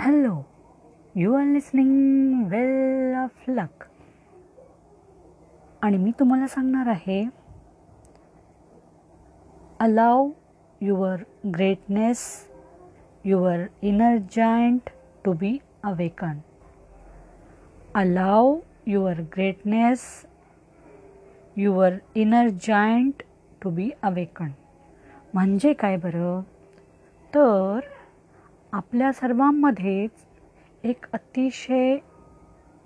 Hello you are listening well of luck आणि मी तुम्हाला सांगणार आहे allow your greatness your inner giant to be awaken allow your greatness your inner giant to be awaken म्हणजे काय बरं? तर आपल्या सर्वांमध्येच एक अतिशय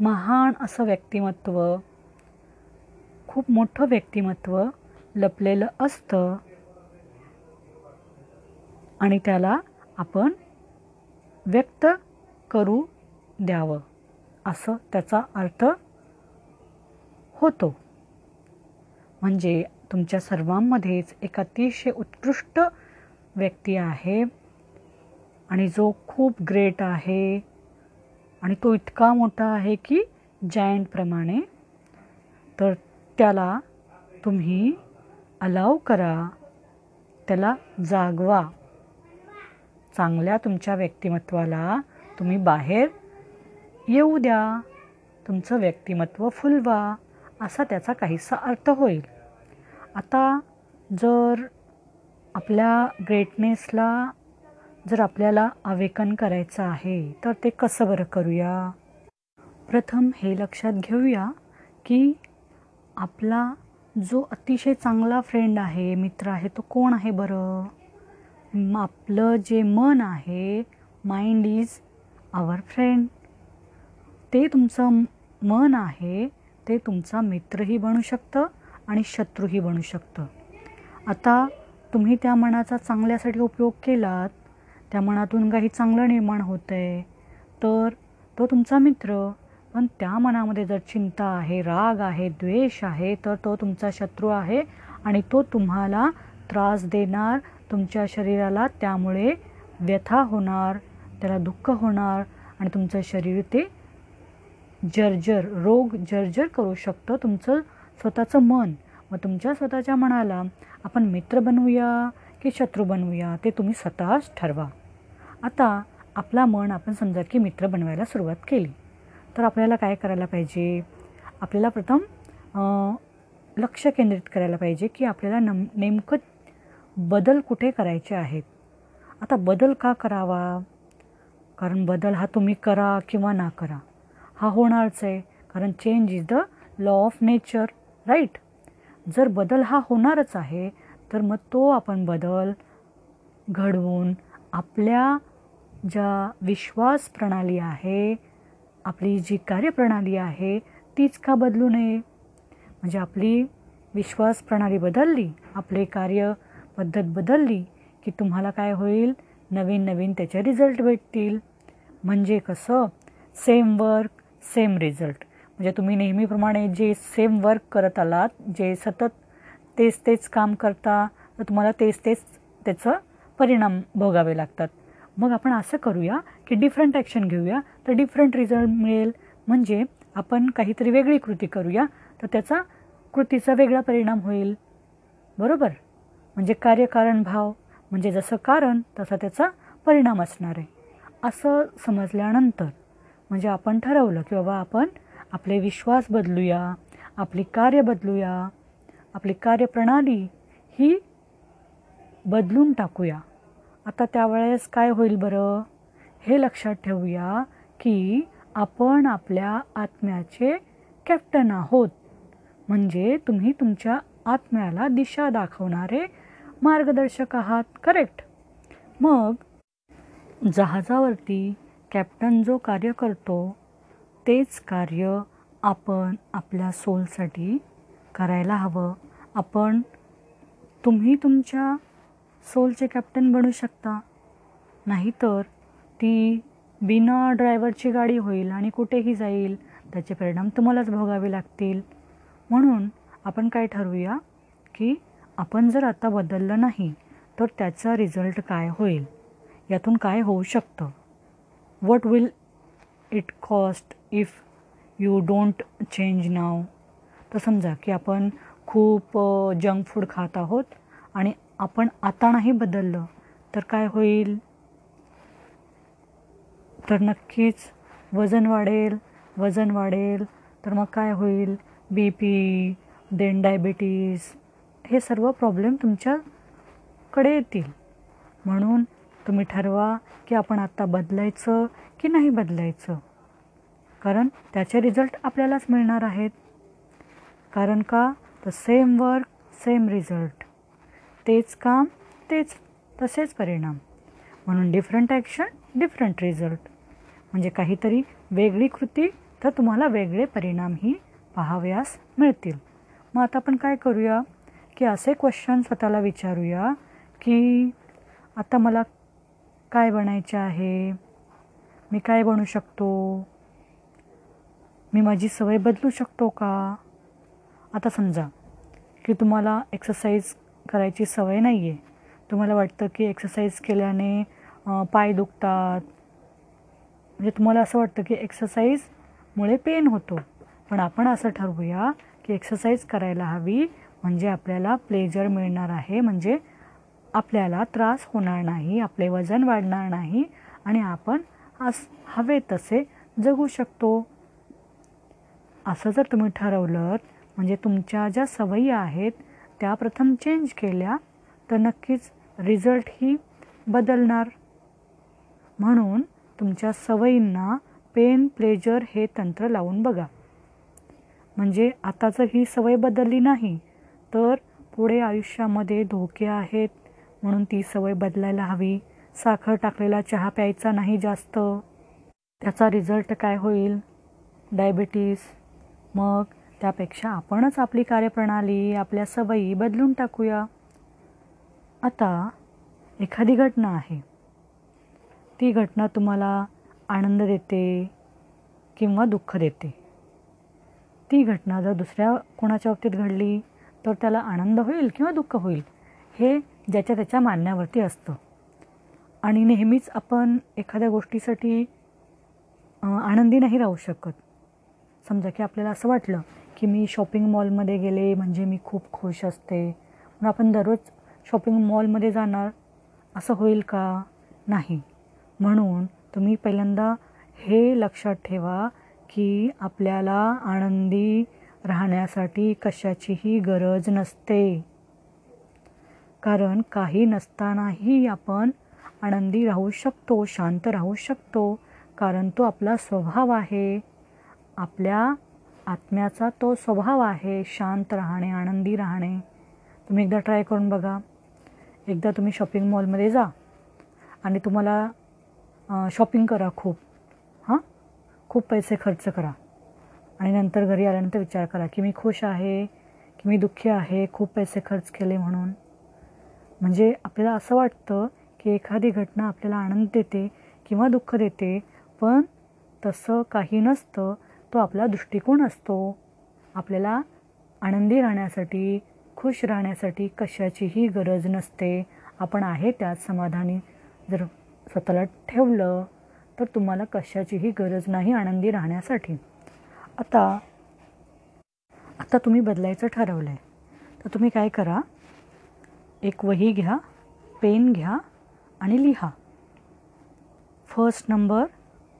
महान असं व्यक्तिमत्व खूप मोठं व्यक्तिमत्व लपलेलं असतं आणि त्याला आपण व्यक्त करू द्यावं असं त्याचा अर्थ होतो. म्हणजे तुमच्या सर्वांमध्येच एक अतिशय उत्कृष्ट व्यक्ती आहे. आणि जो खूप ग्रेट आहे आणि तो इतका मोठा आहे की जायंटप्रमाणे तर त्याला तुम्ही अलाव करा. त्याला जागवा. चांगल्या तुमच्या व्यक्तिमत्वाला तुम्ही बाहेर येऊ द्या. तुमचं व्यक्तिमत्व फुलवा असा त्याचा काहीसा अर्थ होईल. आता जर आपल्या ग्रेटनेसला जर आपल्याला आवेकन करायचं आहे तर ते कसं बरं करूया? प्रथम हे लक्षात घेऊया की आपला जो अतिशय चांगला फ्रेंड आहे मित्र आहे तो कोण आहे बरं? आपलं जे मन आहे माइंड इज आवर फ्रेंड ते तुमचं मन आहे ते तुमचा मित्रही बनू शकतं आणि शत्रूही बनू शकतं. आता तुम्ही त्या मनाचा चांगल्यासाठी उपयोग केलात त्या मनातून काही चांगलं निर्माण होतं आहे तर तो तुमचा मित्र पण त्या मनामध्ये जर चिंता आहे राग आहे द्वेष आहे तर तो तुमचा शत्रू आहे आणि तो तुम्हाला त्रास देणार तुमच्या शरीराला त्यामुळे व्यथा होणार त्याला दुःख होणार आणि तुमचं शरीर ते जर्जर रोग जर्जर करू शकतं. तुमचं स्वतःचं मन मग तुमच्या स्वतःच्या मनाला आपण मित्र बनवूया. की शत्रू बनवूया ते तुम्ही स्वतःच ठरवा. आता आपला मन आपण समजा की मित्र बनवायला सुरुवात केली तर आपल्याला काय करायला पाहिजे? आपल्याला प्रथम लक्ष केंद्रित करायला पाहिजे की आपल्याला नम नेमकं बदल कुठे करायचे आहेत? आता बदल का करावा? कारण बदल हा तुम्ही करा किंवा ना करा. हा होणारच आहे कारण change is the law of nature right जर बदल हा होणारच आहे तर मग तो आपण बदल घडवून आपल्या ज्या विश्वास प्रणाली आहे आपली जी कार्यप्रणाली आहे तीच का बदलू नये? म्हणजे आपली विश्वास प्रणाली बदलली आपले कार्य पद्धत बदलली की तुम्हाला काय होईल? नवीन नवीन त्याचे रिझल्ट भेटतील. म्हणजे कसं? Same work same result. म्हणजे तुम्ही नेहमीप्रमाणे जे सेम वर्क करत आलात जे सतत तेच तेच काम करता तर तुम्हाला तेच तेच त्याचं परिणाम भोगावे लागतात. मग आपण असं करूया की डिफरंट ॲक्शन घेऊया. तर डिफरंट रिझल्ट मिळेल म्हणजे आपण काहीतरी वेगळी कृती करूया तर त्याचा कृतीचा वेगळा परिणाम होईल. बरोबर? म्हणजे कार्यकारण भाव म्हणजे जसं कारण तसा त्याचा परिणाम असणार आहे. असं समजल्यानंतर म्हणजे आपण ठरवलं की बाबा आपण आपले विश्वास बदलूया आपली कार्य बदलूया आपली कार्यप्रणाली ही बदलून टाकूया. आता त्यावेळेस काय होईल बरं? हे लक्षात ठेवूया की आपण आपल्या आत्म्याचे कॅप्टन आहोत. म्हणजे तुम्ही तुमच्या आत्म्याला दिशा दाखवणारे मार्गदर्शक आहात करेक्ट मग जहाजावरती कॅप्टन जो कार्य करतो तेच कार्य आपण आपल्या सोलसाठी करायला हवं. आपण तुम्ही तुमच्या सोलचे कॅप्टन बनू शकता. नाहीतर ती बिना ड्रायव्हरची गाडी होईल आणि कुठेही जाईल त्याचे परिणाम तुम्हालाच भोगावे लागतील. म्हणून आपण काय ठरवूया की आपण जर आता बदललं नाही तर त्याचा रिझल्ट काय होईल? यातून काय होऊ शकतं? What will it cost if you don't change now तर समजा की आपण खूप जंक फूड खात आहोत आणि आपण आता नाही बदललं तर काय होईल? तर नक्कीच वजन वाढेल वजन वाढेल. तर मग काय होईल? बी पी देन डायबिटीज हे सर्व प्रॉब्लेम तुमच्याकडे येतील. म्हणून तुम्ही ठरवा की आपण आत्ता बदलायचं की नाही बदलायचं. कारण त्याचे रिझल्ट आपल्यालाच मिळणार आहेत. कारण का? तर सेम वर्क सेम रिझल्ट तेच काम तेच तसेच परिणाम. म्हणून डिफरंट ॲक्शन डिफरंट रिझल्ट म्हणजे काहीतरी वेगळी कृती तर तुम्हाला वेगळे परिणामही पाहाव्यास मिळतील. मग आता आपण काय करूया? की असे क्वेश्चन स्वतःला विचारूया की आता मला काय बनायचे आहे? मी काय बनू शकतो? मी माझी सवय बदलू शकतो का? आता समजा की तुम्हाला एक्सरसाइज करायची सवय नाही आहे तुम्हाला वाटतं की एक्सरसाइज केल्याने पाय दुखतात. म्हणजे तुम्हाला असं वाटतं की एक्सरसाइजमुळे पेन होतो. पण आपण असं ठरवूया की एक्सरसाइज करायला हवी म्हणजे आपल्याला प्लेजर मिळणार आहे म्हणजे आपल्याला त्रास होणार नाही आपले वजन वाढणार नाही आणि आपण अस हवे तसे जगू शकतो. असं जर तुम्ही ठरवलं म्हणजे तुमच्या ज्या सवयी आहेत त्या प्रथम चेंज केल्या तर नक्कीच रिझल्ट ही बदलणार. म्हणून तुमच्या सवयींना पेन प्लेजर हे तंत्र लावून बघा. म्हणजे आता जर ही सवय बदलली नाही तर पुढे आयुष्यामध्ये धोके आहेत म्हणून ती सवय बदलायला हवी. साखर टाकलेला चहा प्यायचा नाही जास्त. त्याचा रिझल्ट काय होईल? डायबिटीस मग? त्यापेक्षा आपणच आपली कार्यप्रणाली आपल्या सवयी बदलून टाकूया. आता एखादी घटना आहे. ती घटना तुम्हाला आनंद देते किंवा दुःख देते. ती घटना जर दुसऱ्या कोणाच्या बाबतीत घडली तर त्याला आनंद होईल किंवा दुःख होईल हे ज्याच्या त्याच्या मानण्यावरती असतं. आणि नेहमीच आपण एखाद्या गोष्टीसाठी आनंदी नाही राहू शकत. समजा की आपल्याला असं वाटलं की मी शॉपिंग मॉलमध्ये गेले म्हणजे मी खूप खुश असते. म्हणून आपण दररोज शॉपिंग मॉलमध्ये जाणार असं होईल का? नाही. म्हणून तुम्ही पहिल्यांदा हे लक्षात ठेवा की आपल्याला आनंदी राहण्यासाठी कशाचीही गरज नसते. कारण काही नसतानाही आपण आनंदी राहू शकतो शांत राहू शकतो. कारण तो आपला स्वभाव आहे. आपल्या आत्म्याचा तो स्वभाव आहे शांत राहणे आनंदी राहणे. तुम्ही एकदा ट्राय करून बघा. एकदा तुम्ही शॉपिंग मॉलमध्ये जा. आणि तुम्हाला शॉपिंग करा खूप. हां? खूप पैसे खर्च करा. आणि नंतर घरी आल्यानंतर विचार करा की मी खुश आहे की मी दुःखी आहे खूप पैसे खर्च केले म्हणून. म्हणजे आपल्याला असं वाटतं की एखादी घटना आपल्याला आनंद देते किंवा दुःख देते पण तसं काही नसतं. तो आपला दृष्टिकोन असतो. आपल्याला आनंदी राहण्यासाठी खुश राहण्यासाठी कशाचीही गरज नसते. आपण आहे त्यात समाधानी. जर स्वतःला ठेवलं तर तुम्हाला कशाचीही गरज नाही आनंदी राहण्यासाठी. आता आता तुम्ही बदलायचं ठरवलं आहे तर तुम्ही काय करा? एक वही घ्या पेन घ्या आणि लिहा. First number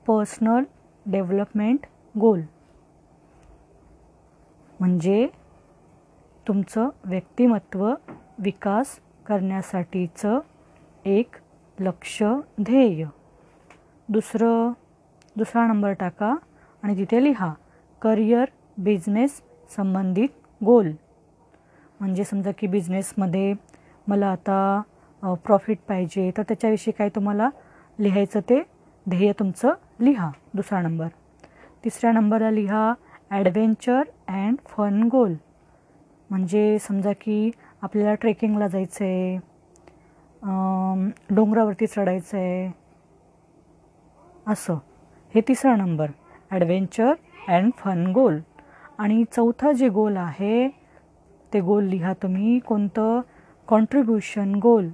personal development goal. म्हणजे तुमचं व्यक्तिमत्व विकास करण्यासाठीचं एक लक्ष ध्येय. दुसरं दुसरा नंबर टाका आणि तिथे लिहा करिअर बिझनेस संबंधित गोल. म्हणजे समजा की बिझनेसमध्ये मला आता प्रॉफिट पाहिजे तर त्याच्याविषयी काय तुम्हाला लिहायचं ते ध्येय तुमचं लिहा दुसरा नंबर. तिसऱ्या नंबरला लिहा ॲडव्हेंचर अँड फन गोल म्हणजे समजा की आपल्याला ट्रेकिंगला जायचं आहे डोंगरावरती चढायचं आहे असं. हे तिसरा number adventure and fun goal आणि चौथा जे गोल आहे ते गोल लिहा तुम्ही कोणतं? कॉन्ट्रीब्युशन गोल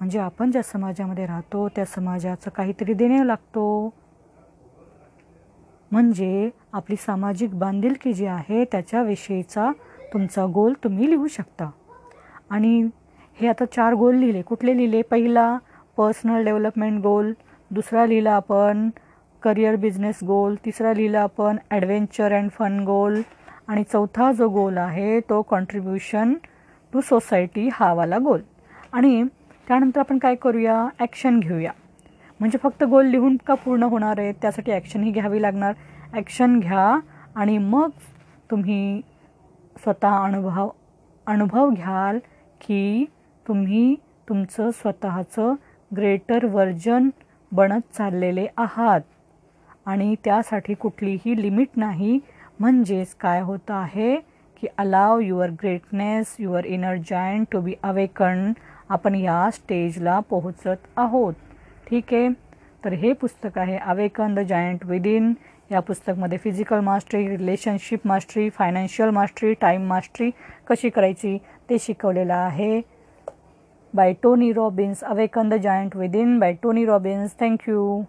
म्हणजे आपण ज्या समाजामध्ये राहतो त्या समाजाचं काहीतरी देणे लागतो. म्हणजे आपली सामाजिक बांधिलकी जी आहे त्याच्याविषयीचा तुमचा गोल तुम्ही लिहू शकता. आणि हे आता चार गोल लिहिले. कुठले लिहिले? पहिला पर्सनल डेव्हलपमेंट गोल दुसरा लिहिला आपण करिअर बिझनेस गोल तिसरा लिहिला आपण ॲडव्हेंचर अँड फन गोल आणि चौथा जो गोल आहे तो कॉन्ट्रीब्युशन टू सोसायटी हा वाला गोल आणि त्यानंतर आपण काय करूया? ॲक्शन घेऊया. म्हणजे फक्त गोल लिहून का पूर्ण होणार आहे? त्यासाठी ॲक्शनही घ्यावी लागणार. ॲक्शन घ्या आणि मग तुम्ही स्वतः अनुभव अनुभव घ्याल की तुम्ही तुमचं स्वतःचं ग्रेटर व्हर्जन बनत चाललेले आहात. आणि त्यासाठी कुठलीही लिमिट नाही. म्हणजेच काय होतं आहे की allow your greatness your inner giant to be awaken आपण या स्टेजला पोहोचत आहोत. ठीक आहे. तर हे पुस्तक आहे अवेकन द जायंट विदिन या पुस्तकमध्ये physical mastery relationship mastery financial mastery time mastery कशी करायची ते शिकवलेलं आहे. By Tony Robbins awaken the giant within by Tony Robbins thank you